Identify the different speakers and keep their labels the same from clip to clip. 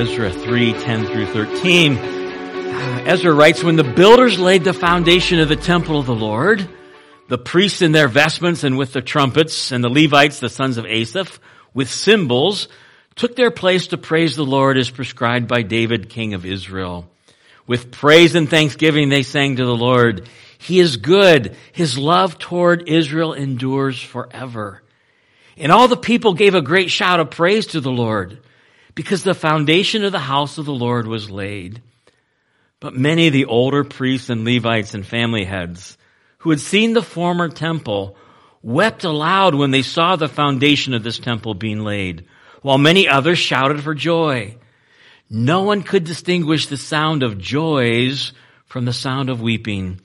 Speaker 1: Ezra 3, 10 through 13. Uh, Ezra writes, when the builders laid the foundation of the temple of the Lord, the priests in their vestments and with the trumpets, and the Levites, the sons of Asaph, with cymbals, took their place to praise the Lord as prescribed by David, king of Israel. With praise and thanksgiving they sang to the Lord. He is good. His love toward Israel endures forever. And all the people gave a great shout of praise to the Lord because the foundation of the house of the Lord was laid. But many of the older priests and Levites and family heads who had seen the former temple wept aloud when they saw the foundation of this temple being laid, while many others shouted for joy. No one could distinguish the sound of joys from the sound of weeping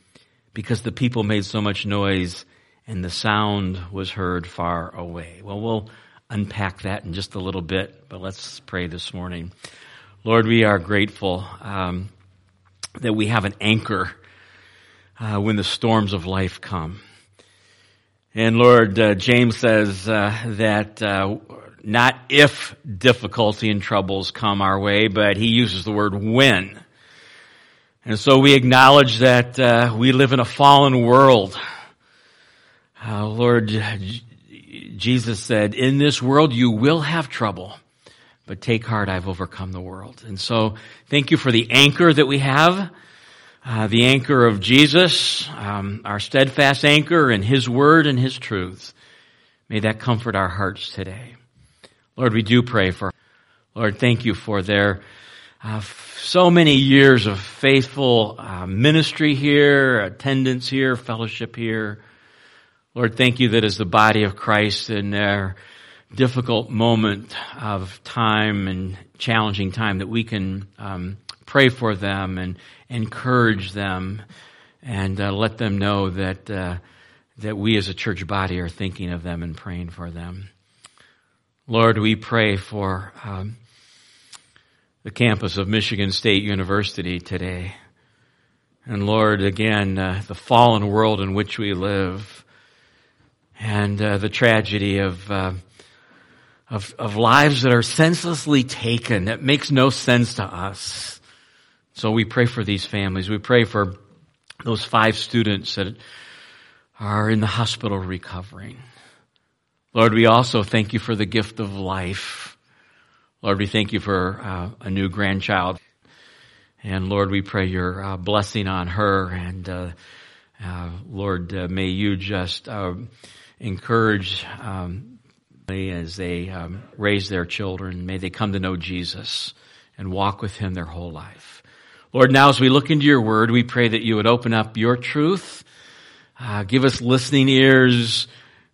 Speaker 1: because the people made so much noise and the sound was heard far away. Well, we'll unpack that in just a little bit, but let's pray this morning. Lord, we are grateful um, that we have an anchor uh, when the storms of life come. And Lord, uh, James says uh, that uh, not if difficulty and troubles come our way, but he uses the word when. And so we acknowledge that uh, we live in a fallen world. Uh, Lord, Jesus said, in this world you will have trouble, but take heart, I've overcome the world. And so thank you for the anchor that we have, uh, the anchor of Jesus, um, our steadfast anchor in His Word and His truth. May that comfort our hearts today. Lord, we do pray for, Lord, thank you for their uh, so many years of faithful uh, ministry here, attendance here, fellowship here. Lord, thank you that as the body of Christ in their difficult moment of time and challenging time that we can um, pray for them and encourage them and uh, let them know that uh, that we as a church body are thinking of them and praying for them. Lord, we pray for um, the campus of Michigan State University today. And Lord, again, uh, the fallen world in which we live and uh, the tragedy of, uh, of, of lives that are senselessly taken. That makes no sense to us. So we pray for these families. We pray for those five students that are in the hospital recovering. Lord, we also thank you for the gift of life. Lord, we thank you for uh, a new grandchild. And Lord, we pray your uh, blessing on her. And uh, uh Lord, uh, may you just uh, encourage um, as they um, raise their children. May they come to know Jesus and walk with Him their whole life. Lord, now as we look into your word, we pray that you would open up your truth. Uh, give us listening ears.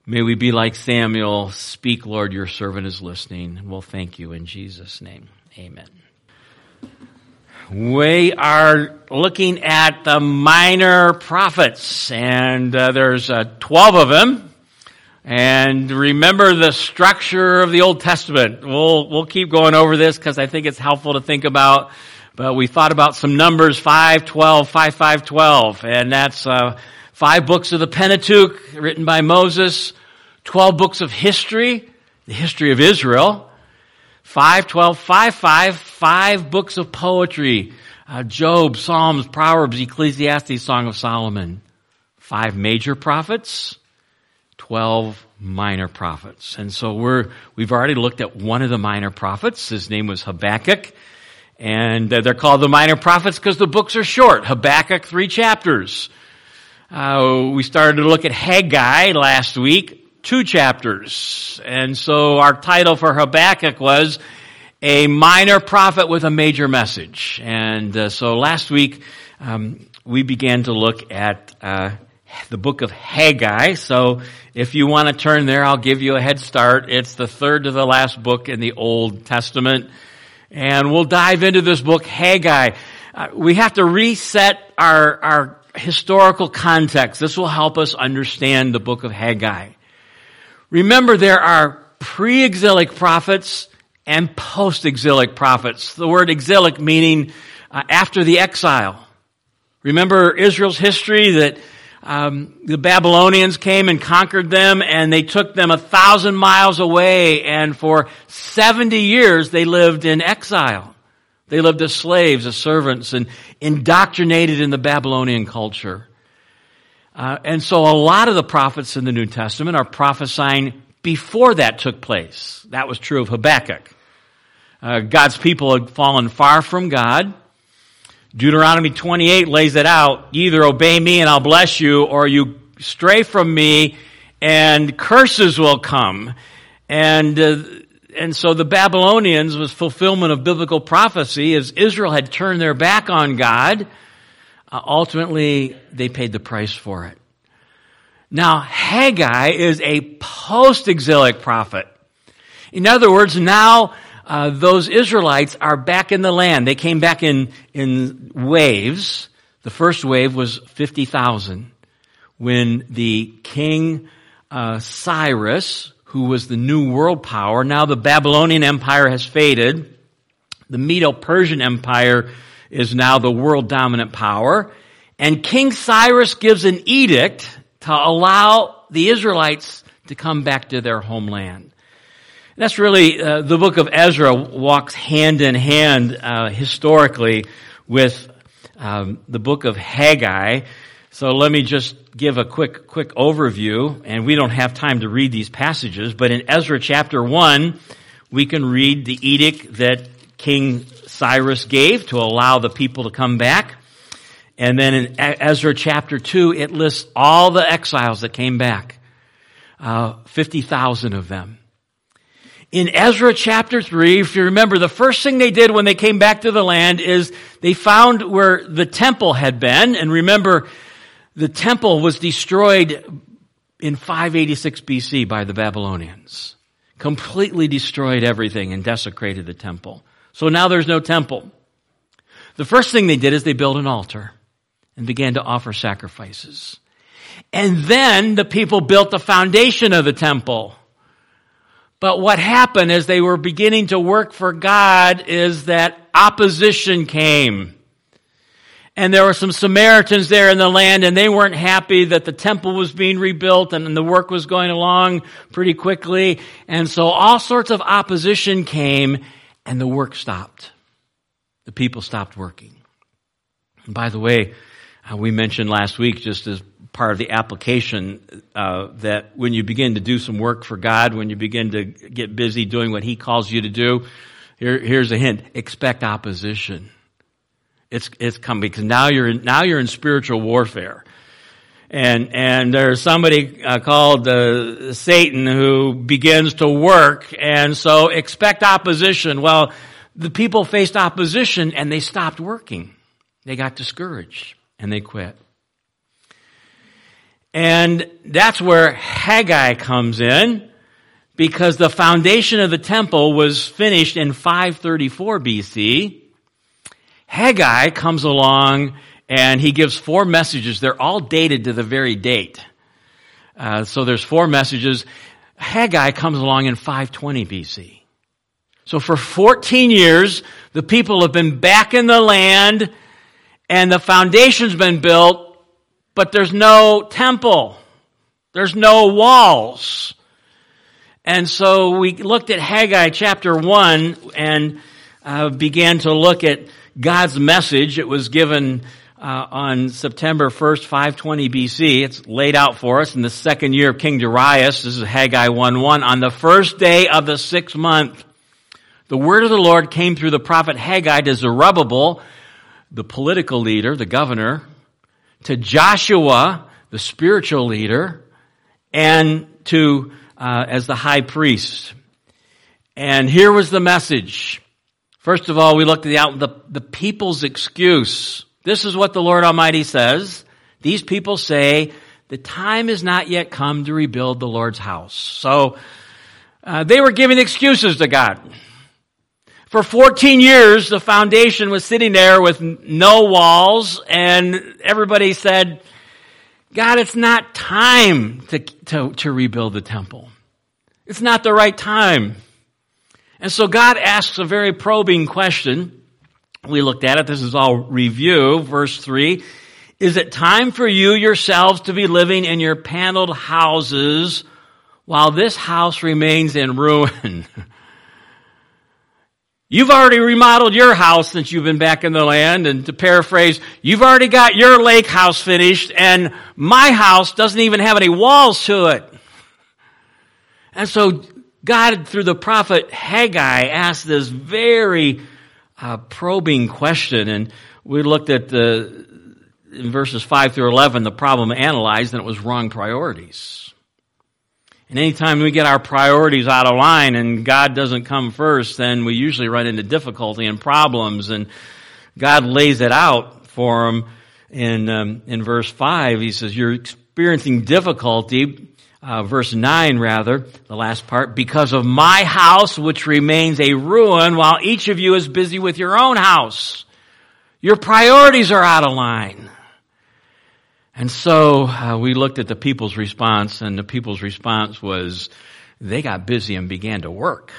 Speaker 1: May we be like Samuel. Speak, Lord, your servant is listening. We'll thank you in Jesus' name. Amen. We are looking at the minor prophets, and uh, there's uh, 12 of them. And remember the structure of the Old Testament. We'll, we'll keep going over this because I think it's helpful to think about. But we thought about some numbers, 5, 12, 5, 5, 12. And that's, uh, five books of the Pentateuch written by Moses, 12 books of history, the history of Israel, 5, 12, 5, 5, five books of poetry, uh, Job, Psalms, Proverbs, Ecclesiastes, Song of Solomon, five major prophets, 12 minor prophets. And so we're, we've already looked at one of the minor prophets. His name was Habakkuk. And they're called the minor prophets because the books are short. Habakkuk, three chapters. Uh, we started to look at Haggai last week, two chapters. And so our title for Habakkuk was a minor prophet with a major message. And uh, so last week um, we began to look at uh, the book of Haggai. So if you want to turn there, I'll give you a head start. It's the third to the last book in the Old Testament. And we'll dive into this book, Haggai. Uh, we have to reset our, our historical context. This will help us understand the book of Haggai. Remember, there are pre-exilic prophets and post-exilic prophets. The word exilic meaning uh, after the exile. Remember Israel's history that um, the Babylonians came and conquered them, and they took them a thousand miles away, and for 70 years they lived in exile. They lived as slaves, as servants, and indoctrinated in the Babylonian culture. Uh, and so a lot of the prophets in the New Testament are prophesying before that took place. That was true of Habakkuk. Uh, God's people had fallen far from God. Deuteronomy 28 lays it out. Either obey me and I'll bless you, or you stray from me and curses will come. And, uh, and so the Babylonians was fulfillment of biblical prophecy as Israel had turned their back on God. Uh, ultimately, they paid the price for it. Now, Haggai is a post-exilic prophet. In other words, now uh, those Israelites are back in the land. They came back in, in waves. The first wave was 50,000 when the king uh, Cyrus, who was the new world power, now the Babylonian Empire has faded. The Medo-Persian Empire is now the world dominant power. And King Cyrus gives an edict to allow the Israelites to come back to their homeland. That's really uh, the book of Ezra walks hand in hand uh, historically with um, the book of Haggai. So let me just give a quick quick overview, and we don't have time to read these passages. But in Ezra chapter one, we can read the edict that King Cyrus gave to allow the people to come back. And then in Ezra chapter 2, it lists all the exiles that came back. Uh, 50,000 of them. In Ezra chapter 3, if you remember, the first thing they did when they came back to the land is they found where the temple had been. And remember, the temple was destroyed in 586 BC by the Babylonians. Completely destroyed everything and desecrated the temple. So now there's no temple. The first thing they did is they built an altar and began to offer sacrifices. And then the people built the foundation of the temple. But what happened as they were beginning to work for God is that opposition came. And there were some Samaritans there in the land and they weren't happy that the temple was being rebuilt and the work was going along pretty quickly. And so all sorts of opposition came and the work stopped. The people stopped working. And by the way, uh, we mentioned last week just as part of the application uh, that when you begin to do some work for God, when you begin to get busy doing what He calls you to do, here, here's a hint: expect opposition. It's it's coming because now you're in, now you're in spiritual warfare, and and there's somebody uh, called uh, Satan who begins to work, and so expect opposition. Well, the people faced opposition and they stopped working. They got discouraged and they quit. And that's where Haggai comes in because the foundation of the temple was finished in 534 BC. Haggai comes along and he gives four messages. They're all dated to the very date. Uh, so there's four messages. Haggai comes along in 520 BC. So for 14 years, the people have been back in the land and the foundation's been built but there's no temple. There's no walls. And so we looked at Haggai chapter 1 and uh, began to look at God's message. It was given uh, on September 1st, 520 BC. It's laid out for us in the second year of King Darius. This is Haggai 1-1. On the first day of the sixth month, the word of the Lord came through the prophet Haggai to Zerubbabel, the political leader, the governor to Joshua, the spiritual leader, and to, uh, as the high priest. And here was the message. First of all, we looked at the, the, people's excuse. This is what the Lord Almighty says. These people say, the time is not yet come to rebuild the Lord's house. So, uh, they were giving excuses to God. For 14 years, the foundation was sitting there with no walls, and everybody said, God, it's not time to, to, to rebuild the temple. It's not the right time. And so God asks a very probing question. We looked at it. This is all review. Verse 3. Is it time for you yourselves to be living in your paneled houses while this house remains in ruin? You've already remodeled your house since you've been back in the land. And to paraphrase, you've already got your lake house finished and my house doesn't even have any walls to it. And so God, through the prophet Haggai, asked this very uh, probing question. And we looked at the, in verses 5 through 11, the problem analyzed and it was wrong priorities. And anytime we get our priorities out of line and God doesn't come first, then we usually run into difficulty and problems. And God lays it out for them in um, in verse five. He says, "You're experiencing difficulty." Uh, verse 9 rather, the last part, because of my house which remains a ruin while each of you is busy with your own house. Your priorities are out of line. And so uh, we looked at the people's response, and the people's response was they got busy and began to work.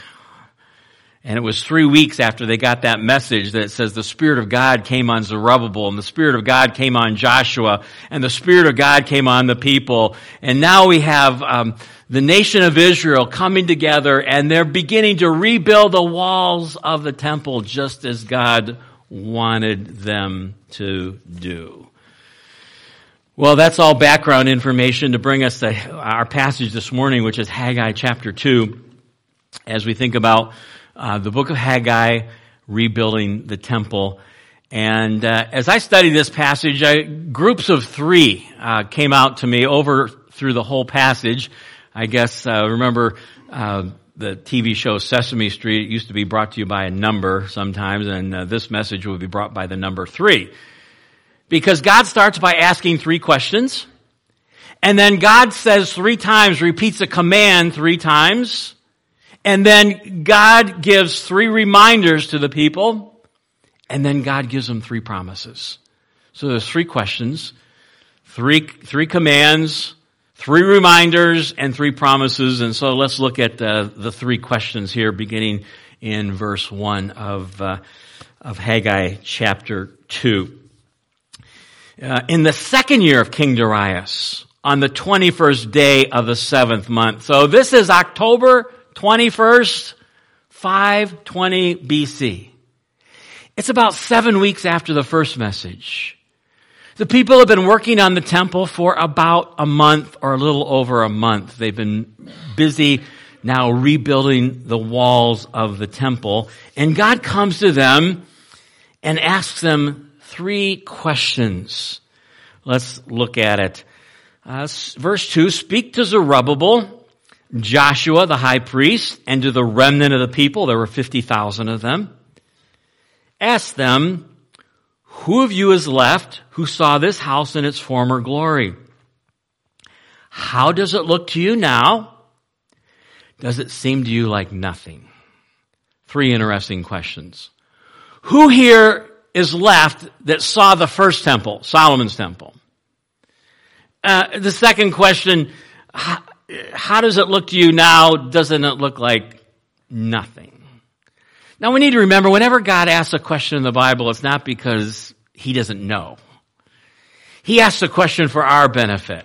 Speaker 1: And it was three weeks after they got that message that says the Spirit of God came on Zerubbabel and the Spirit of God came on Joshua and the Spirit of God came on the people. And now we have um, the nation of Israel coming together and they're beginning to rebuild the walls of the temple just as God wanted them to do. Well, that's all background information to bring us to our passage this morning, which is Haggai chapter 2, as we think about uh, the book of Haggai rebuilding the temple. And uh, as I studied this passage, I, groups of three uh, came out to me over through the whole passage. I guess, uh, remember, uh, the TV show Sesame Street it used to be brought to you by a number sometimes, and uh, this message will be brought by the number three. Because God starts by asking three questions. And then God says three times, repeats a command three times. And then God gives three reminders to the people. And then God gives them three promises. So there's three questions, three, three commands, three reminders, and three promises. And so let's look at uh, the three questions here beginning in verse one of, uh, of Haggai chapter two. Uh, in the second year of King Darius, on the 21st day of the seventh month. So this is October 21st, 520 BC. It's about seven weeks after the first message. The people have been working on the temple for about a month or a little over a month. They've been busy now rebuilding the walls of the temple. And God comes to them and asks them three questions. Let's look at it. Uh, verse 2, speak to Zerubbabel, Joshua the high priest, and to the remnant of the people. There were 50,000 of them. Ask them, who of you is left who saw this house in its former glory? How does it look to you now? Does it seem to you like nothing? Three interesting questions. Who here is left that saw the first temple, Solomon's temple. Uh, the second question, how, how does it look to you now? Doesn't it look like nothing? Now we need to remember whenever God asks a question in the Bible, it's not because he doesn't know. He asks a question for our benefit.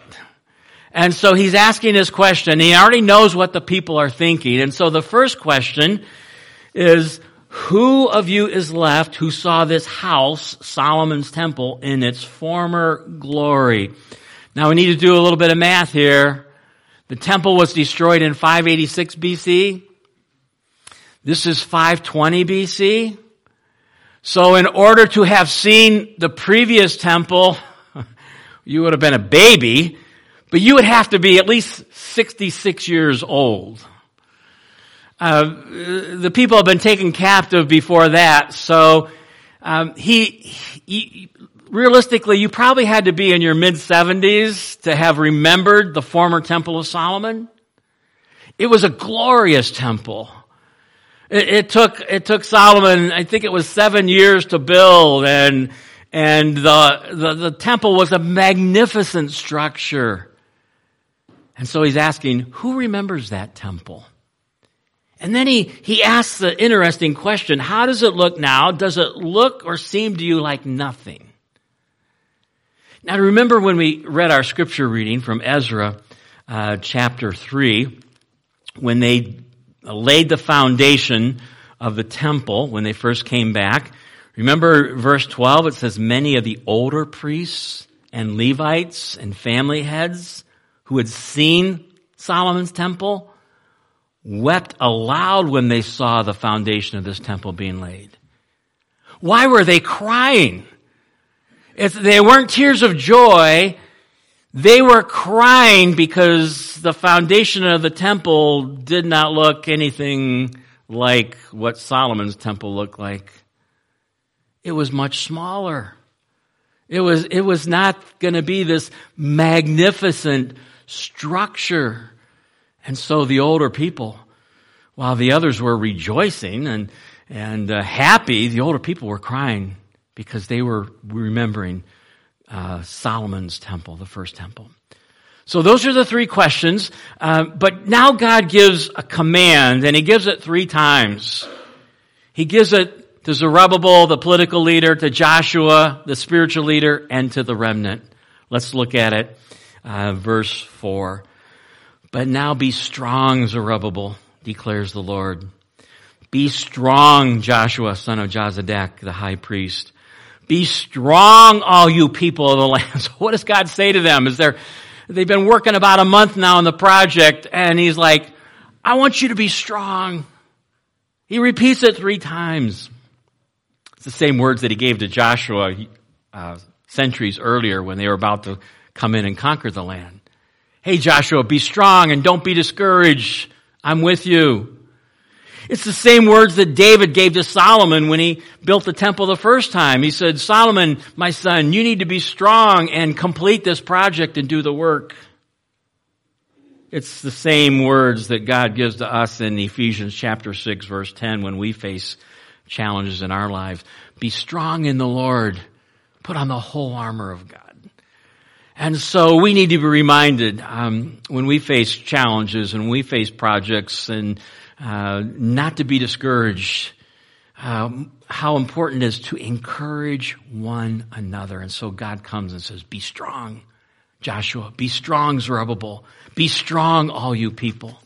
Speaker 1: And so he's asking this question. He already knows what the people are thinking. And so the first question is, who of you is left who saw this house, Solomon's temple, in its former glory? Now we need to do a little bit of math here. The temple was destroyed in 586 BC. This is 520 BC. So in order to have seen the previous temple, you would have been a baby, but you would have to be at least 66 years old. Uh, the people have been taken captive before that, so um, he, he, realistically, you probably had to be in your mid 70s to have remembered the former Temple of Solomon. It was a glorious temple. It, it, took it took Solomon, I think it was seven years to build, and and the, the the temple was a magnificent structure. And so he's asking, who remembers that temple? And then he, he asks the interesting question, how does it look now? Does it look or seem to you like nothing? Now remember when we read our scripture reading from Ezra, uh, chapter 3, when they laid the foundation of the temple when they first came back. Remember verse 12, it says many of the older priests and Levites and family heads who had seen Solomon's temple wept aloud when they saw the foundation of this temple being laid. Why were they crying? If they weren't tears of joy, they were crying because the foundation of the temple did not look anything like what Solomon's temple looked like. It was much smaller. It was, it was not going to be this magnificent structure. And so the older people, while the others were rejoicing and, and uh, happy, the older people were crying because they were remembering uh, Solomon's temple, the first temple. So those are the three questions. Uh, but now God gives a command, and He gives it three times. He gives it to Zerubbabel, the political leader, to Joshua, the spiritual leader, and to the remnant. Let's look at it. Uh, verse 4. But now be strong, Zerubbabel, declares the Lord. Be strong, Joshua, son of Jozadak, the high priest. Be strong, all you people of the land. So what does God say to them? Is there, they've been working about a month now on the project and he's like, I want you to be strong. He repeats it three times. It's the same words that he gave to Joshua uh, centuries earlier when they were about to come in and conquer the land. Hey Joshua, be strong and don't be discouraged. I'm with you. It's the same words that David gave to Solomon when he built the temple the first time. He said, Solomon, my son, you need to be strong and complete this project and do the work. It's the same words that God gives to us in Ephesians chapter 6 verse 10 when we face challenges in our lives. Be strong in the Lord. Put on the whole armor of God. And so we need to be reminded um, when we face challenges and we face projects and uh, not to be discouraged. Um, how important it is to encourage one another. And so God comes and says, be strong, Joshua. Be strong, Zerubbabel. Be strong, all you people.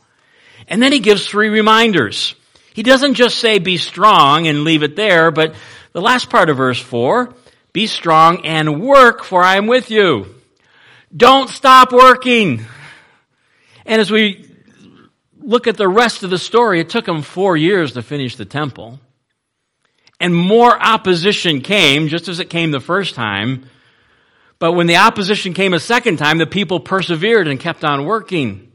Speaker 1: And then he gives three reminders. He doesn't just say be strong and leave it there, but the last part of verse four, be strong and work for I am with you. Don't stop working. And as we look at the rest of the story, it took them four years to finish the temple. And more opposition came, just as it came the first time. But when the opposition came a second time, the people persevered and kept on working.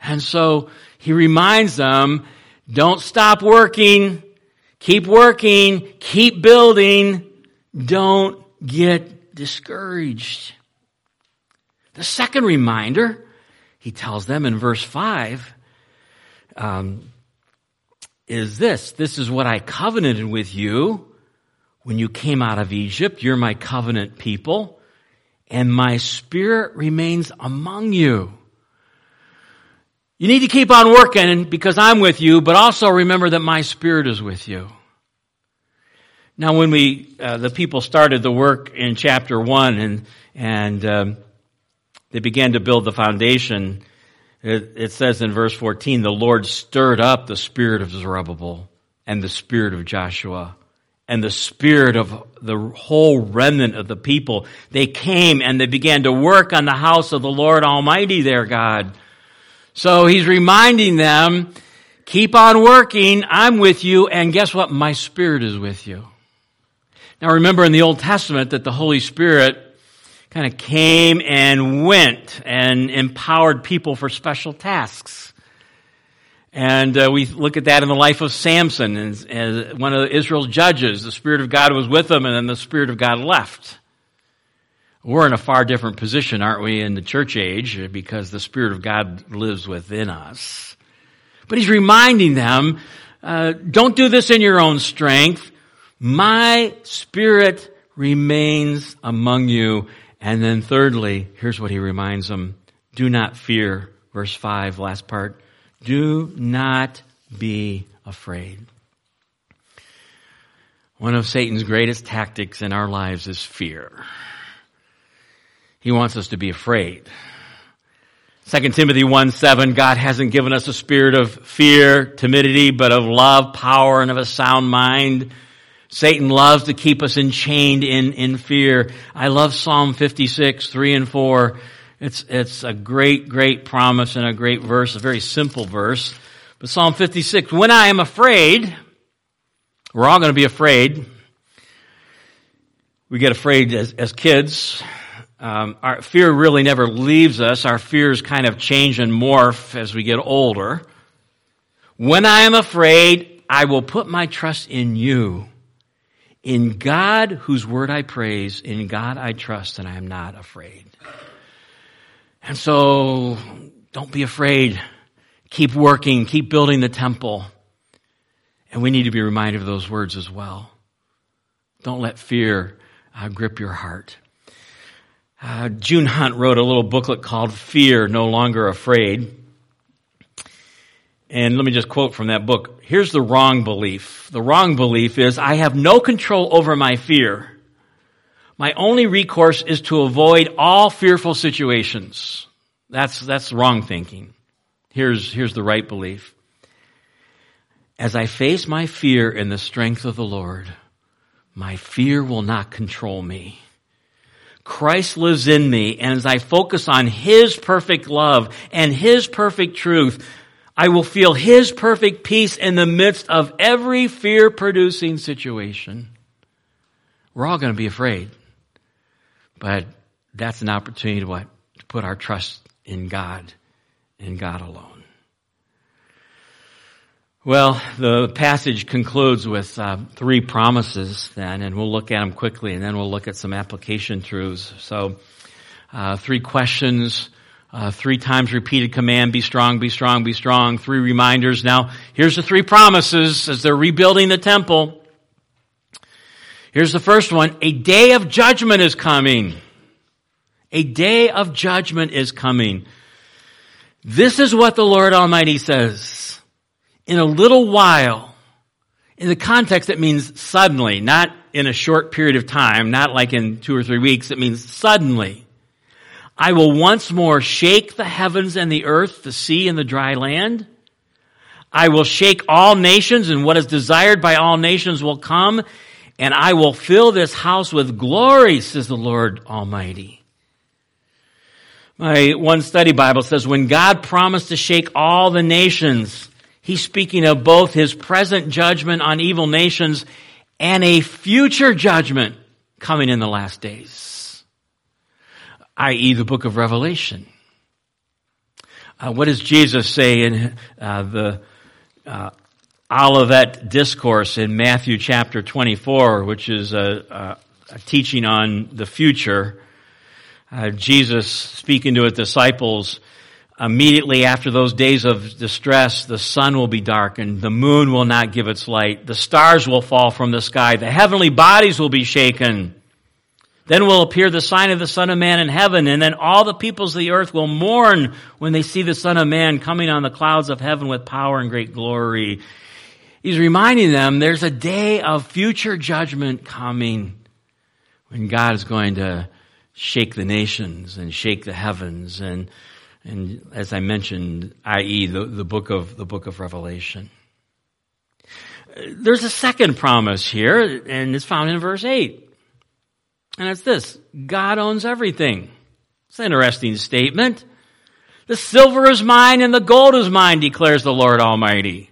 Speaker 1: And so he reminds them, don't stop working, keep working, keep building, don't get discouraged. The second reminder, he tells them in verse 5, um, is this. This is what I covenanted with you when you came out of Egypt. You're my covenant people, and my spirit remains among you. You need to keep on working because I'm with you, but also remember that my spirit is with you. Now, when we uh, the people started the work in chapter one, and and um, they began to build the foundation, it, it says in verse 14, the Lord stirred up the spirit of Zerubbabel and the spirit of Joshua and the spirit of the whole remnant of the people. They came and they began to work on the house of the Lord Almighty, their God. So he's reminding them, keep on working. I'm with you. And guess what? My spirit is with you. Now remember in the Old Testament that the Holy Spirit kind of came and went and empowered people for special tasks. And uh, we look at that in the life of Samson as, as one of Israel's judges. The Spirit of God was with him, and then the Spirit of God left. We're in a far different position, aren't we, in the church age, because the Spirit of God lives within us. But he's reminding them, uh, don't do this in your own strength. My Spirit remains among you, and then thirdly, here's what he reminds them. Do not fear. Verse 5, last part. Do not be afraid. One of Satan's greatest tactics in our lives is fear. He wants us to be afraid. 2 Timothy 1 7, God hasn't given us a spirit of fear, timidity, but of love, power, and of a sound mind. Satan loves to keep us enchained in, in fear. I love Psalm 56, 3 and 4. It's, it's a great, great promise and a great verse, a very simple verse. But Psalm 56, when I am afraid, we're all going to be afraid. We get afraid as, as kids. Um, our fear really never leaves us. Our fears kind of change and morph as we get older. When I am afraid, I will put my trust in you. In God, whose word I praise, in God I trust, and I am not afraid. And so, don't be afraid. Keep working, keep building the temple. And we need to be reminded of those words as well. Don't let fear uh, grip your heart. Uh, June Hunt wrote a little booklet called Fear No Longer Afraid. And let me just quote from that book. Here's the wrong belief. The wrong belief is I have no control over my fear. My only recourse is to avoid all fearful situations. That's, that's wrong thinking. Here's, here's the right belief. As I face my fear in the strength of the Lord, my fear will not control me. Christ lives in me, and as I focus on His perfect love and His perfect truth, I will feel His perfect peace in the midst of every fear producing situation. We're all going to be afraid. But that's an opportunity to what? To put our trust in God, in God alone. Well, the passage concludes with uh, three promises then, and we'll look at them quickly, and then we'll look at some application truths. So, uh, three questions uh, three times repeated command, be strong, be strong, be strong. Three reminders. Now, here's the three promises as they're rebuilding the temple. Here's the first one. A day of judgment is coming. A day of judgment is coming. This is what the Lord Almighty says. In a little while, in the context, it means suddenly, not in a short period of time, not like in two or three weeks. It means suddenly. I will once more shake the heavens and the earth, the sea and the dry land. I will shake all nations and what is desired by all nations will come and I will fill this house with glory, says the Lord Almighty. My one study Bible says when God promised to shake all the nations, he's speaking of both his present judgment on evil nations and a future judgment coming in the last days i.e., the book of Revelation. Uh, what does Jesus say in uh, the uh, Olivet Discourse in Matthew chapter 24, which is a, a, a teaching on the future? Uh, Jesus speaking to his disciples, immediately after those days of distress, the sun will be darkened, the moon will not give its light, the stars will fall from the sky, the heavenly bodies will be shaken. Then will appear the sign of the Son of Man in heaven, and then all the peoples of the earth will mourn when they see the Son of Man coming on the clouds of heaven with power and great glory. He's reminding them there's a day of future judgment coming when God is going to shake the nations and shake the heavens and and as I mentioned, i.e. the, the book of the book of Revelation. Uh, there's a second promise here, and it's found in verse 8. And it's this God owns everything. It's an interesting statement. The silver is mine and the gold is mine, declares the Lord Almighty.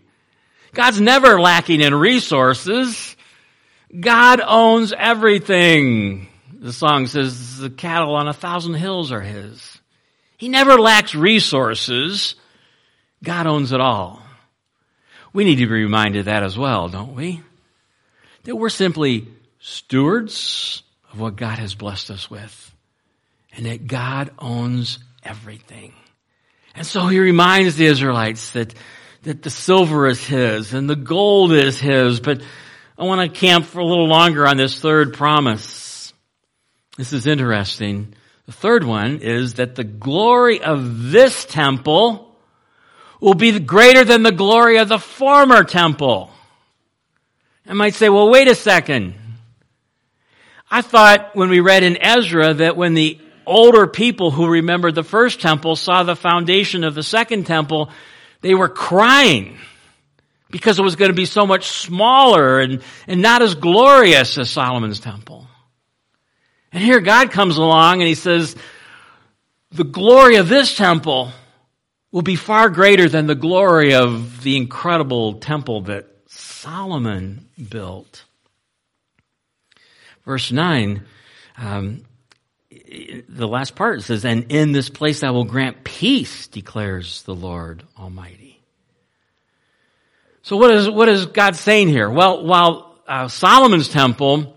Speaker 1: God's never lacking in resources. God owns everything. The song says the cattle on a thousand hills are his. He never lacks resources. God owns it all. We need to be reminded of that as well, don't we? That we're simply stewards of what God has blessed us with. And that God owns everything. And so he reminds the Israelites that, that the silver is his and the gold is his. But I want to camp for a little longer on this third promise. This is interesting. The third one is that the glory of this temple will be greater than the glory of the former temple. I might say, well, wait a second. I thought when we read in Ezra that when the older people who remembered the first temple saw the foundation of the second temple, they were crying because it was going to be so much smaller and, and not as glorious as Solomon's temple. And here God comes along and he says, the glory of this temple will be far greater than the glory of the incredible temple that Solomon built. Verse 9, um, the last part says, And in this place I will grant peace, declares the Lord Almighty. So what is, what is God saying here? Well, while uh, Solomon's temple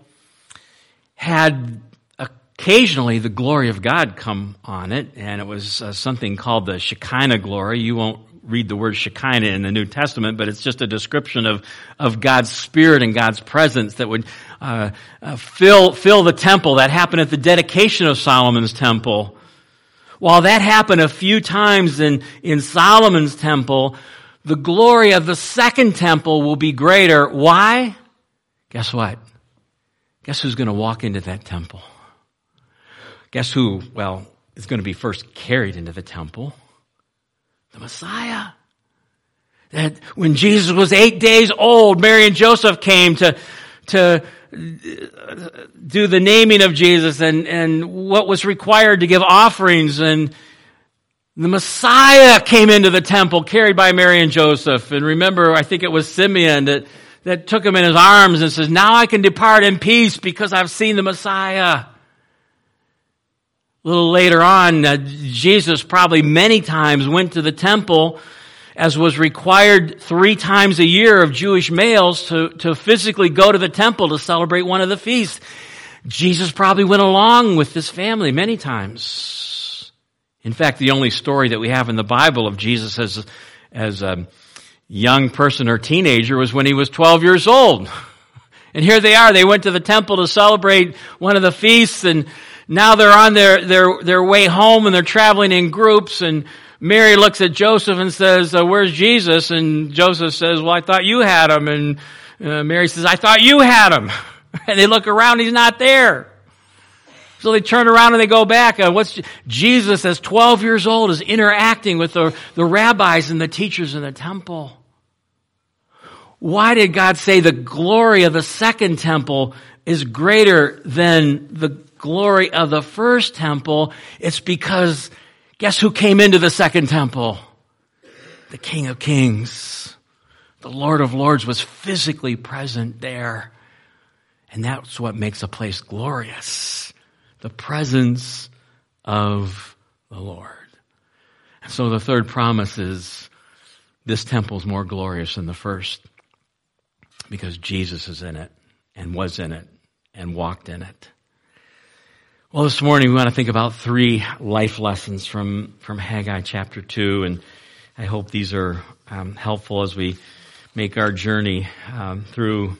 Speaker 1: had occasionally the glory of God come on it, and it was uh, something called the Shekinah glory. You won't read the word Shekinah in the New Testament, but it's just a description of, of God's Spirit and God's presence that would uh, uh, fill, fill the temple. That happened at the dedication of Solomon's temple. While that happened a few times in, in Solomon's temple, the glory of the second temple will be greater. Why? Guess what? Guess who's going to walk into that temple? Guess who, well, is going to be first carried into the temple? The Messiah. That when Jesus was eight days old, Mary and Joseph came to, to uh, do the naming of Jesus and, and what was required to give offerings and the Messiah came into the temple carried by Mary and Joseph. And remember, I think it was Simeon that, that took him in his arms and says, now I can depart in peace because I've seen the Messiah. A little later on, uh, Jesus probably many times went to the temple as was required three times a year of Jewish males to, to physically go to the temple to celebrate one of the feasts. Jesus probably went along with this family many times. In fact, the only story that we have in the Bible of Jesus as, as a young person or teenager was when he was 12 years old. And here they are. They went to the temple to celebrate one of the feasts and now they're on their, their, their way home and they're traveling in groups and Mary looks at Joseph and says, uh, where's Jesus? And Joseph says, well, I thought you had him. And uh, Mary says, I thought you had him. and they look around, he's not there. So they turn around and they go back. Uh, what's Jesus, as 12 years old, is interacting with the, the rabbis and the teachers in the temple. Why did God say the glory of the second temple is greater than the glory of the first temple, it's because guess who came into the second temple? The King of Kings. The Lord of Lords was physically present there. And that's what makes a place glorious. The presence of the Lord. And so the third promise is this temple is more glorious than the first because Jesus is in it and was in it and walked in it. Well, this morning we want to think about three life lessons from, from Haggai chapter 2, and I hope these are um, helpful as we make our journey um, through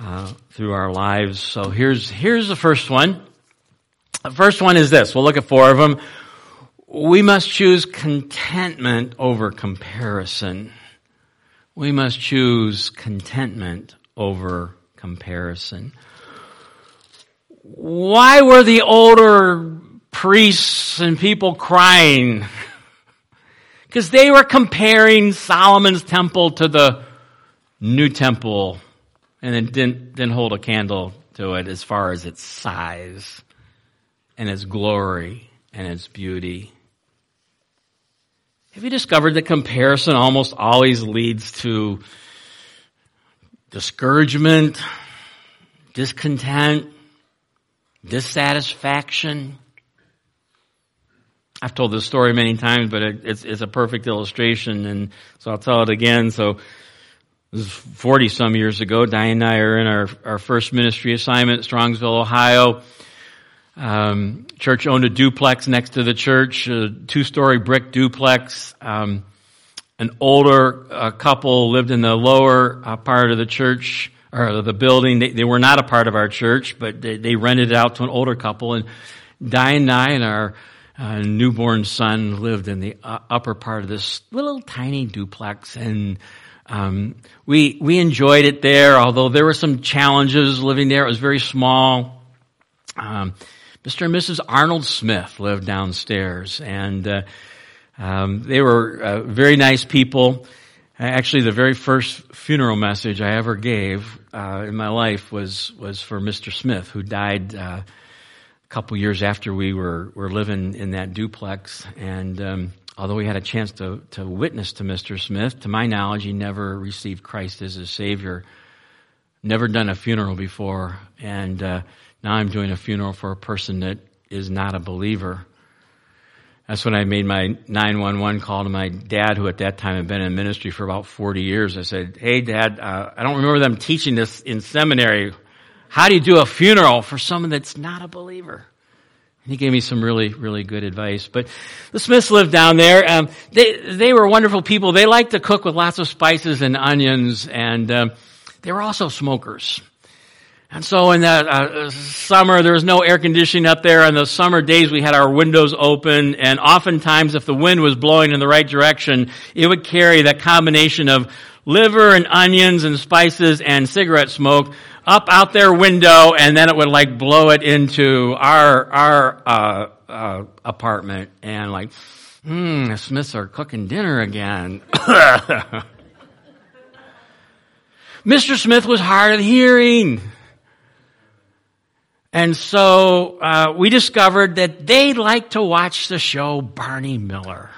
Speaker 1: uh, through our lives. So here's here's the first one. The first one is this. We'll look at four of them. We must choose contentment over comparison. We must choose contentment over comparison why were the older priests and people crying? Because they were comparing Solomon's temple to the new temple and it didn't, didn't hold a candle to it as far as its size and its glory and its beauty. Have you discovered that comparison almost always leads to discouragement, discontent, dissatisfaction. I've told this story many times, but it's, it's a perfect illustration, and so I'll tell it again. So, this is 40 some years ago. Diane and I are in our, our first ministry assignment, Strongsville, Ohio. Um, church owned a duplex next to the church, a two story brick duplex. Um, an older uh, couple lived in the lower uh, part of the church or the building. They, they, were not a part of our church, but they, they, rented it out to an older couple. And Diane and I and our uh, newborn son lived in the upper part of this little tiny duplex, and um, we we enjoyed it there. Although there were some challenges living there, it was very small. Um, Mr. and Mrs. Arnold Smith lived downstairs, and uh, um, they were uh, very nice people. Actually, the very first funeral message I ever gave uh, in my life was was for Mr. Smith, who died uh, a couple years after we were were living in that duplex. And um, although we had a chance to to witness to Mr. Smith, to my knowledge, he never received Christ as his Savior. Never done a funeral before, and uh, now I'm doing a funeral for a person that is not a believer. That's when I made my 911 call to my dad, who at that time had been in ministry for about 40 years. I said, Hey, dad, uh, I don't remember them teaching this in seminary. How do you do a funeral for someone that's not a believer? And he gave me some really, really good advice. But the Smiths lived down there. Um, they, they were wonderful people. They liked to cook with lots of spices and onions, and um, they were also smokers. And so in that uh, summer, there was no air conditioning up there. On the summer days, we had our windows open, and oftentimes, if the wind was blowing in the right direction, it would carry that combination of liver and onions and spices and cigarette smoke up out their window, and then it would like blow it into our our uh, uh, apartment, and like, hmm, the Smiths are cooking dinner again. Mr. Smith was hard of hearing. And so uh, we discovered that they like to watch the show Barney Miller.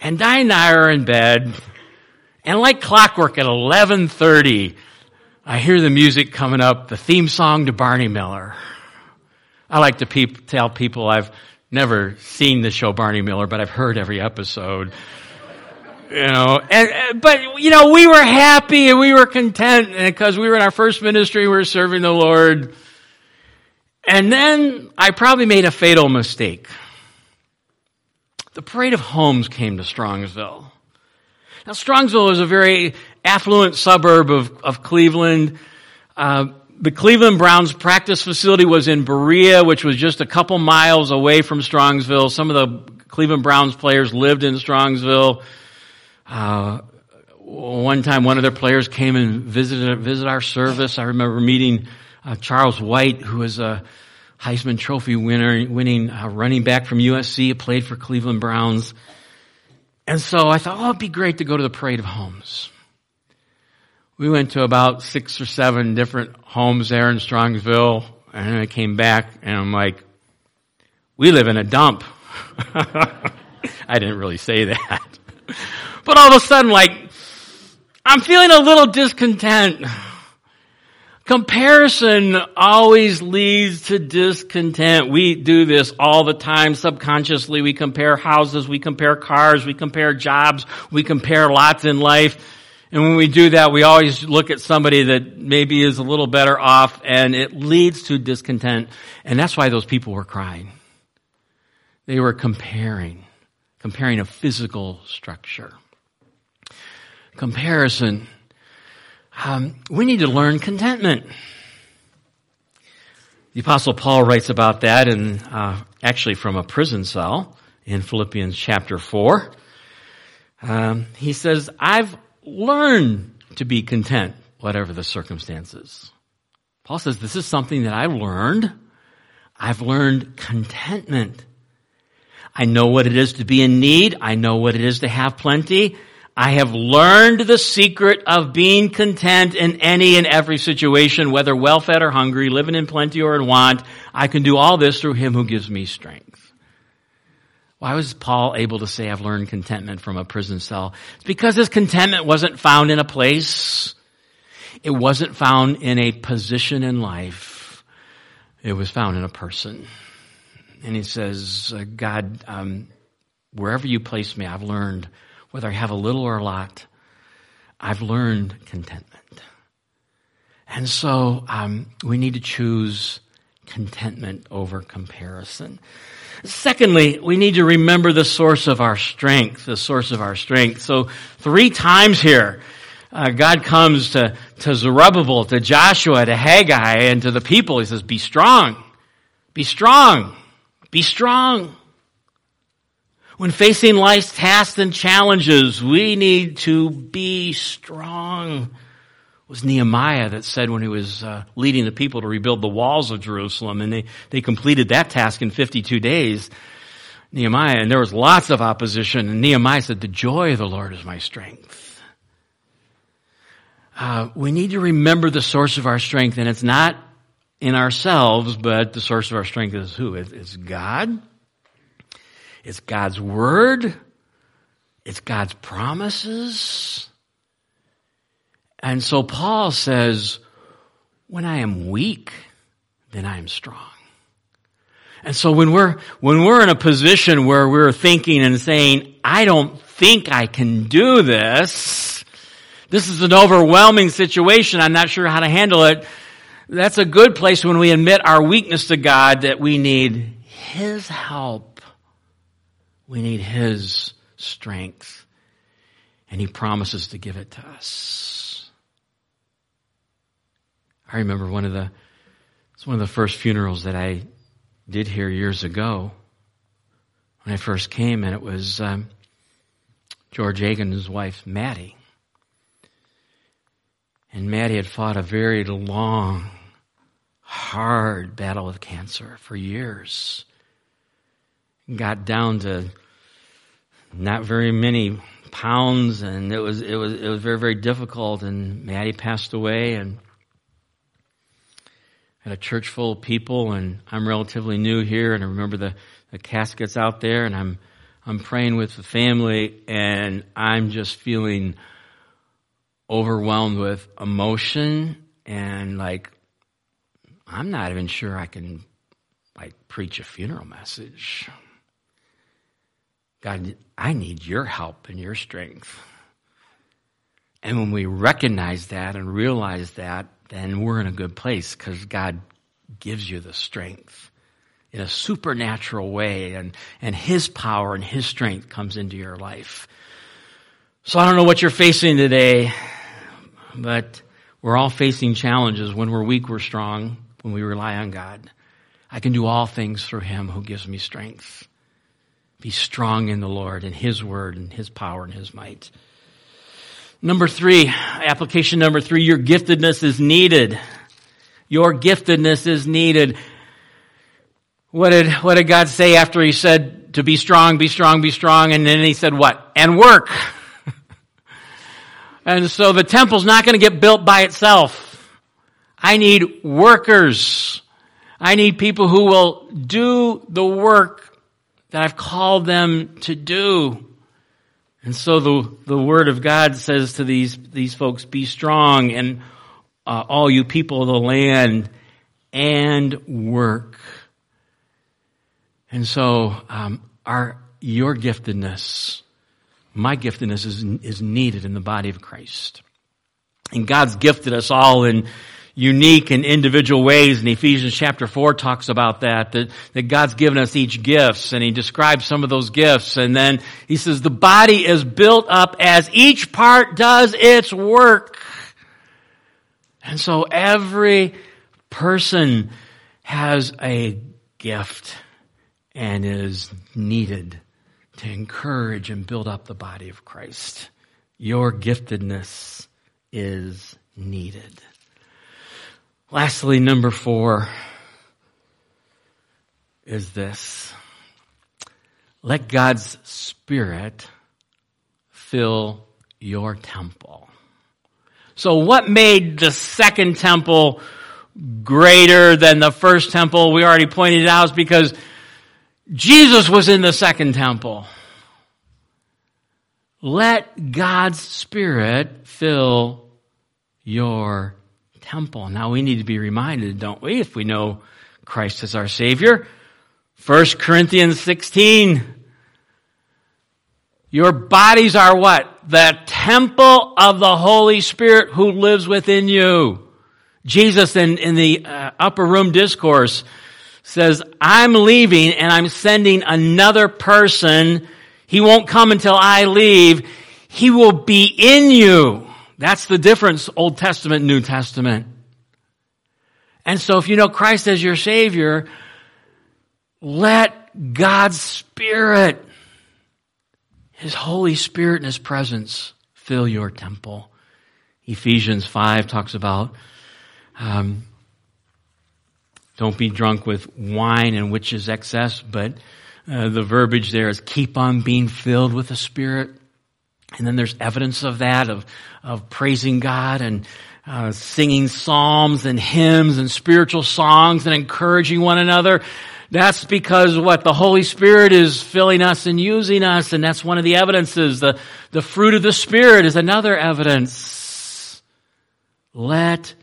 Speaker 1: And Diane and I are in bed, and like clockwork at 11:30, I hear the music coming up, the theme song to Barney Miller. I like to tell people I've never seen the show Barney Miller, but I've heard every episode you know, and, but, you know, we were happy and we were content because we were in our first ministry, we were serving the Lord. And then I probably made a fatal mistake. The Parade of Homes came to Strongsville. Now, Strongsville is a very affluent suburb of, of Cleveland. Uh, the Cleveland Browns practice facility was in Berea, which was just a couple miles away from Strongsville. Some of the Cleveland Browns players lived in Strongsville. Uh, one time, one of their players came and visited visit our service. I remember meeting uh, Charles White, who was a Heisman Trophy winner, winning uh, running back from USC, played for Cleveland Browns. And so I thought, oh, it'd be great to go to the Parade of Homes. We went to about six or seven different homes there in Strongsville, and I came back, and I'm like, we live in a dump. I didn't really say that. But all of a sudden, like, I'm feeling a little discontent. Comparison always leads to discontent. We do this all the time subconsciously. We compare houses, we compare cars, we compare jobs, we compare lots in life. And when we do that, we always look at somebody that maybe is a little better off and it leads to discontent. And that's why those people were crying. They were comparing, comparing a physical structure comparison. Um, we need to learn contentment. The apostle Paul writes about that in, uh, actually from a prison cell in Philippians chapter 4. Um, he says, I've learned to be content, whatever the circumstances. Paul says, this is something that I've learned. I've learned contentment. I know what it is to be in need. I know what it is to have plenty. I have learned the secret of being content in any and every situation, whether well fed or hungry, living in plenty or in want. I can do all this through him who gives me strength. Why was Paul able to say I've learned contentment from a prison cell? It's because his contentment wasn't found in a place. It wasn't found in a position in life. It was found in a person. And he says, God, um, wherever you place me, I've learned whether I have a little or a lot, I've learned contentment. And so um, we need to choose contentment over comparison. Secondly, we need to remember the source of our strength, the source of our strength. So three times here, uh, God comes to, to Zerubbabel, to Joshua, to Haggai, and to the people. He says, be strong. Be strong. Be strong. When facing life's tasks and challenges, we need to be strong. It was Nehemiah that said when he was uh, leading the people to rebuild the walls of Jerusalem, and they, they completed that task in 52 days. Nehemiah, and there was lots of opposition, and Nehemiah said, the joy of the Lord is my strength. Uh, we need to remember the source of our strength, and it's not in ourselves, but the source of our strength is who? It's God. It's God's Word. It's God's promises. And so Paul says, when I am weak, then I am strong. And so when we're, when we're in a position where we're thinking and saying, I don't think I can do this, this is an overwhelming situation, I'm not sure how to handle it, that's a good place when we admit our weakness to God that we need His help. We need His strength. And He promises to give it to us. I remember one of the, it's one of the first funerals that I did here years ago when I first came, and it was um, George Agin's wife, Maddie. And Maddie had fought a very long, hard battle with cancer for years. Got down to not very many pounds and it was it was it was very very difficult and Maddie passed away and had a church full of people and I'm relatively new here and I remember the, the caskets out there and I'm I'm praying with the family and I'm just feeling overwhelmed with emotion and like I'm not even sure I can like preach a funeral message. God, I need your help and your strength. And when we recognize that and realize that, then we're in a good place because God gives you the strength in a supernatural way and, and His power and His strength comes into your life. So I don't know what you're facing today, but we're all facing challenges. When we're weak, we're strong when we rely on God. I can do all things through Him who gives me strength. Be strong in the Lord and His word and His power and His might. Number three, application number three, your giftedness is needed. Your giftedness is needed. What did, what did God say after He said to be strong, be strong, be strong? And then He said what? And work. and so the temple's not going to get built by itself. I need workers. I need people who will do the work that I've called them to do. And so the, the word of God says to these, these folks, be strong and uh, all you people of the land and work. And so, um, our, your giftedness, my giftedness is, is needed in the body of Christ. And God's gifted us all in unique and individual ways. And Ephesians chapter 4 talks about that, that, that God's given us each gifts and he describes some of those gifts. And then he says the body is built up as each part does its work. And so every person has a gift and is needed to encourage and build up the body of Christ. Your giftedness is needed. Lastly, number four is this. Let God's Spirit fill your temple. So what made the second temple greater than the first temple? We already pointed out is because Jesus was in the second temple. Let God's Spirit fill your temple. Now we need to be reminded, don't we, if we know Christ as our Savior? 1 Corinthians 16. Your bodies are what? The temple of the Holy Spirit who lives within you. Jesus in, in the uh, upper room discourse says, I'm leaving and I'm sending another person. He won't come until I leave. He will be in you. That's the difference, Old Testament, New Testament. And so if you know Christ as your Savior, let God's Spirit, His Holy Spirit and His presence fill your temple. Ephesians 5 talks about um, don't be drunk with wine and which is excess, but uh, the verbiage there is keep on being filled with the Spirit. And then there's evidence of that, of, of praising God and uh, singing psalms and hymns and spiritual songs and encouraging one another. That's because what? The Holy Spirit is filling us and using us, and that's one of the evidences. The, the fruit of the Spirit is another evidence. Let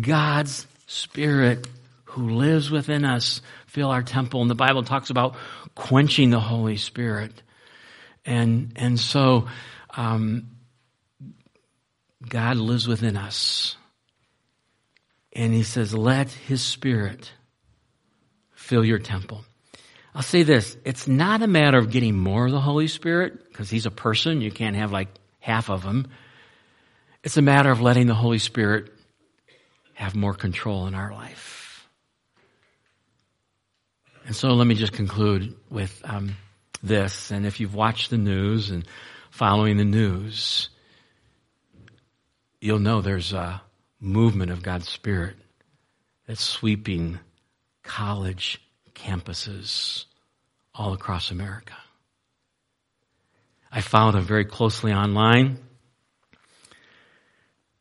Speaker 1: God's Spirit who lives within us fill our temple. And the Bible talks about quenching the Holy Spirit. And, and so, um, God lives within us. And he says, let his spirit fill your temple. I'll say this. It's not a matter of getting more of the Holy Spirit, because he's a person. You can't have like half of him. It's a matter of letting the Holy Spirit have more control in our life. And so let me just conclude with um, this. And if you've watched the news and following the news, you'll know there's a movement of God's Spirit that's sweeping college campuses all across America. I followed them very closely online.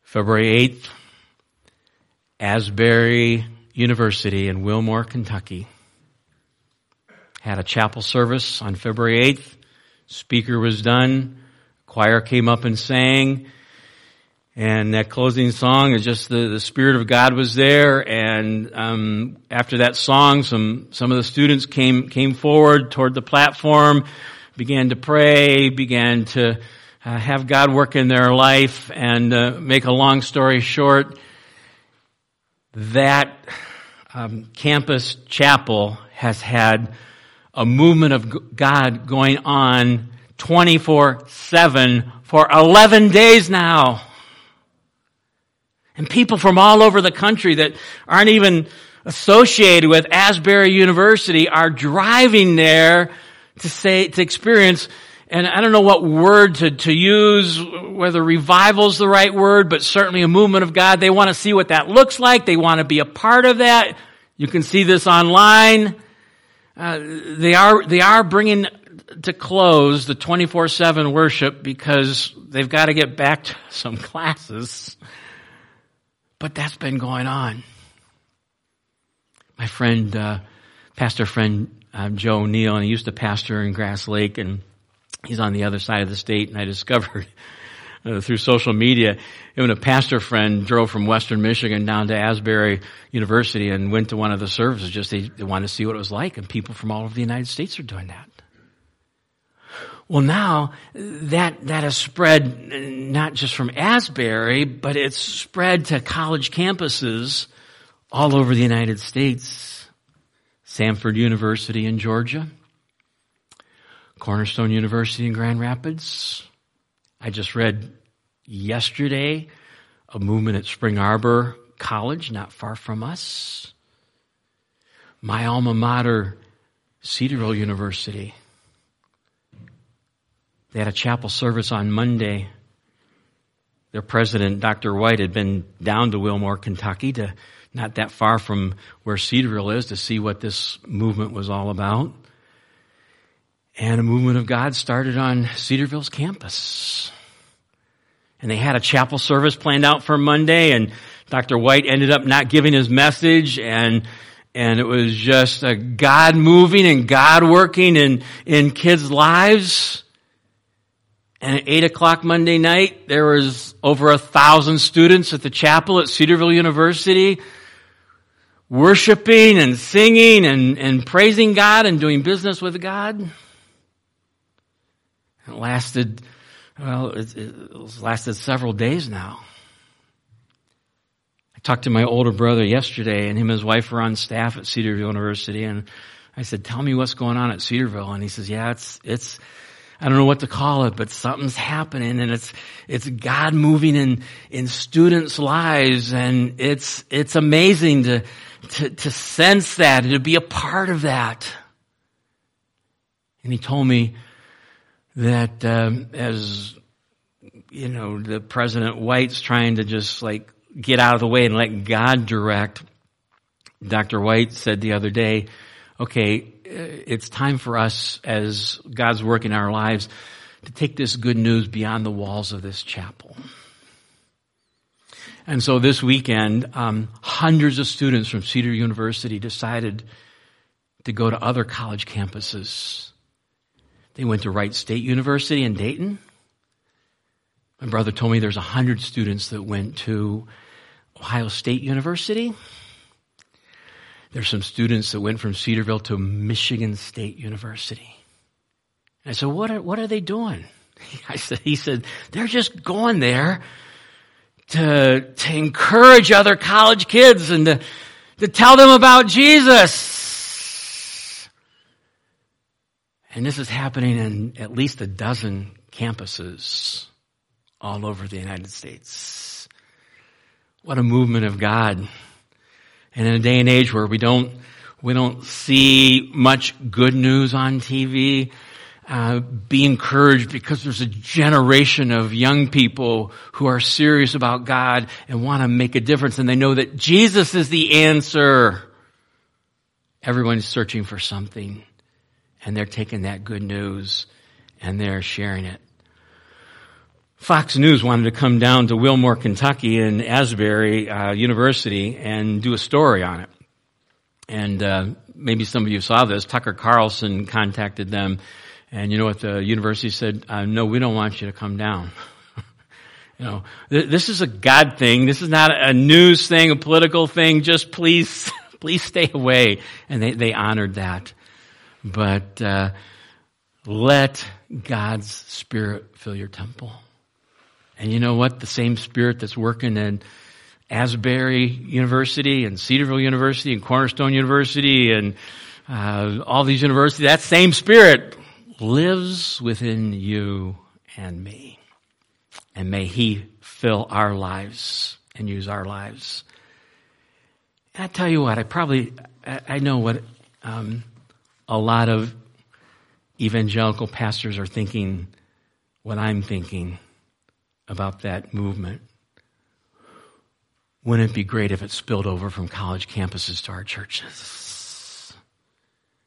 Speaker 1: February 8th, Asbury University in Wilmore, Kentucky had a chapel service on February 8th. Speaker was done. Choir came up and sang. And that closing song is just the, the Spirit of God was there. And um, after that song, some, some of the students came, came forward toward the platform, began to pray, began to uh, have God work in their life. And uh, make a long story short, that um, campus chapel has had a movement of God going on 24 7 for 11 days now. And people from all over the country that aren't even associated with Asbury University are driving there to say, to experience, and I don't know what word to, to use, whether revival is the right word, but certainly a movement of God. They want to see what that looks like. They want to be a part of that. You can see this online. Uh, they are, they are bringing to close the 24-7 worship because they've got to get back to some classes. But that's been going on. My friend, uh, pastor friend uh, Joe Neal, and he used to pastor in Grass Lake, and he's on the other side of the state. And I discovered uh, through social media, even a pastor friend drove from Western Michigan down to Asbury University and went to one of the services. Just they, they wanted to see what it was like, and people from all over the United States are doing that. Well, now that, that has spread uh, not just from Asbury, but it's spread to college campuses all over the United States. Samford University in Georgia, Cornerstone University in Grand Rapids. I just read yesterday a movement at Spring Arbor College, not far from us. My alma mater, Cedarville University they had a chapel service on Monday. Their president, Dr. White, had been down to Wilmore, Kentucky to not that far from where Cedarville is to see what this movement was all about. And a movement of God started on Cedarville's campus. And they had a chapel service planned out for Monday and Dr. White ended up not giving his message and and it was just a God moving and God working in, in kids' lives. And at 8 o'clock Monday night, there was over a thousand students at the chapel at Cedarville University worshiping and singing and, and praising God and doing business with God. It lasted, well, it, it lasted several days now. I talked to my older brother yesterday and him and his wife were on staff at Cedarville University and I said, tell me what's going on at Cedarville. And he says, yeah, it's, it's, I don't know what to call it, but something's happening and it's, it's God moving in, in students' lives and it's, it's amazing to, to, to sense that and to be a part of that. And he told me that um, as you know, the President White's trying to just like get out of the way and let God direct. Dr. White said the other day, okay, it's time for us as God's work in our lives to take this good news beyond the walls of this chapel. And so this weekend, um, hundreds of students from Cedar University decided to go to other college campuses. They went to Wright State University in Dayton. My brother told me there's a hundred students that went to Ohio State University. There's some students that went from Cedarville to Michigan State University. And I said, what are, what are they doing? I said, he said, they're just going there to, to encourage other college kids and to, to tell them about Jesus. And this is happening in at least a dozen campuses all over the United States. What a movement of God. And in a day and age where we don't, we don't see much good news on TV, uh, be encouraged because there's a generation of young people who are serious about God and want to make a difference and they know that Jesus is the answer. Everyone's searching for something and they're taking that good news and they're sharing it. Fox News wanted to come down to Wilmore, Kentucky in Asbury uh, University and do a story on it. And uh, maybe some of you saw this. Tucker Carlson contacted them and you know what the university said? Uh, no, we don't want you to come down. you know, th- this is a God thing. This is not a news thing, a political thing. Just please, please stay away. And they, they honored that. But, uh, let God's Spirit fill your temple. And you know what? The same Spirit that's working in Asbury University and Cedarville University and Cornerstone University and uh, all these universities, that same Spirit lives within you and me. And may He fill our lives and use our lives. And I tell you what, I probably, I know what um, a lot of evangelical pastors are thinking, what I'm thinking about that movement. Wouldn't it be great if it spilled over from college campuses to our churches?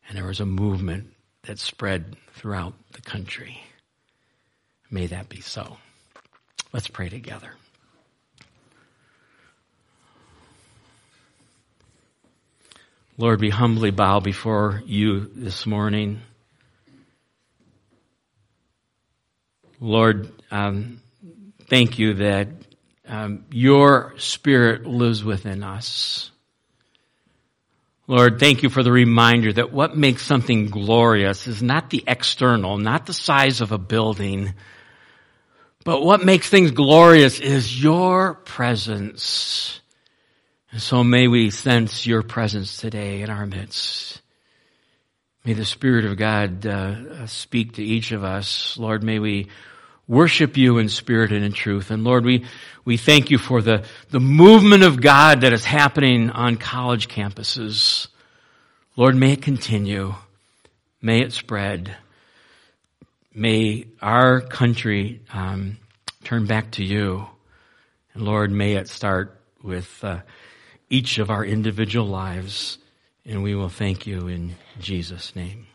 Speaker 1: And there was a movement that spread throughout the country. May that be so. Let's pray together. Lord, we humbly bow before you this morning. Lord, um, thank you that um, your spirit lives within us. Lord, thank you for the reminder that what makes something glorious is not the external, not the size of a building, but what makes things glorious is your presence. And so may we sense your presence today in our midst. May the Spirit of God uh, speak to each of us. Lord, may we worship you in spirit and in truth. And Lord, we, we thank you for the, the movement of God that is happening on college campuses. Lord, may it continue. May it spread. May our country um, turn back to you. And Lord, may it start with uh, each of our individual lives. And we will thank you in Jesus' name.